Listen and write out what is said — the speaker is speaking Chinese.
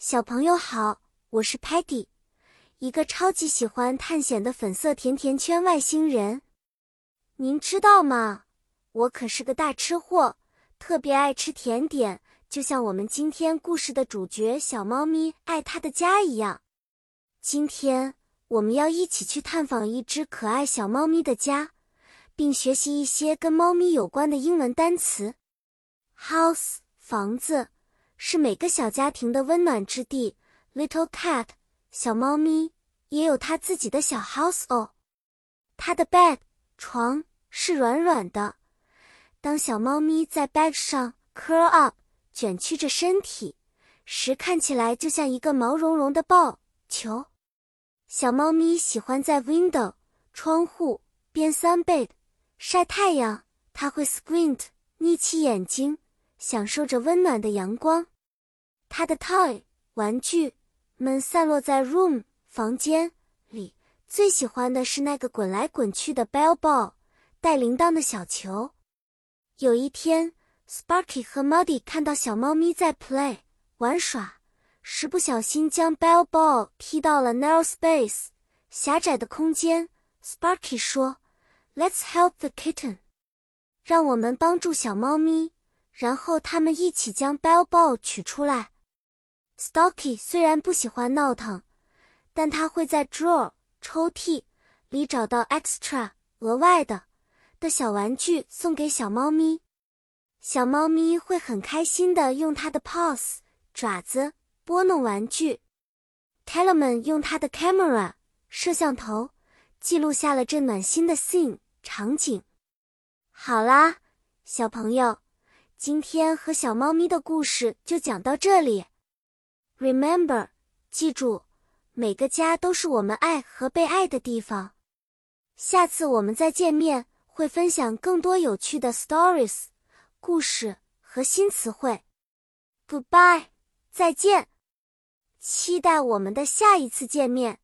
小朋友好，我是 Patty，一个超级喜欢探险的粉色甜甜圈外星人。您知道吗？我可是个大吃货，特别爱吃甜点，就像我们今天故事的主角小猫咪爱它的家一样。今天我们要一起去探访一只可爱小猫咪的家，并学习一些跟猫咪有关的英文单词。House 房子。是每个小家庭的温暖之地。Little cat，小猫咪也有它自己的小 house 哦。它的 bed 床是软软的。当小猫咪在 bed 上 curl up 卷曲着身体时，看起来就像一个毛茸茸的抱球。小猫咪喜欢在 window 窗户边 sunbed 晒太阳。它会 squint 眯起眼睛。享受着温暖的阳光，他的 toy 玩具们散落在 room 房间里。最喜欢的是那个滚来滚去的 bell ball 带铃铛的小球。有一天，Sparky 和 Muddy 看到小猫咪在 play 玩耍时，不小心将 bell ball 踢到了 narrow space 狭窄的空间。Sparky 说：“Let's help the kitten，让我们帮助小猫咪。”然后他们一起将 bell ball 取出来。Stocky 虽然不喜欢闹腾，但他会在 drawer 抽屉里找到 extra 额外的的小玩具送给小猫咪。小猫咪会很开心的用它的 paws 爪子拨弄玩具。Tellerman 用他的 camera 摄像头记录下了这暖心的 scene 场景。好啦，小朋友。今天和小猫咪的故事就讲到这里。Remember，记住，每个家都是我们爱和被爱的地方。下次我们再见面，会分享更多有趣的 stories 故事和新词汇。Goodbye，再见。期待我们的下一次见面。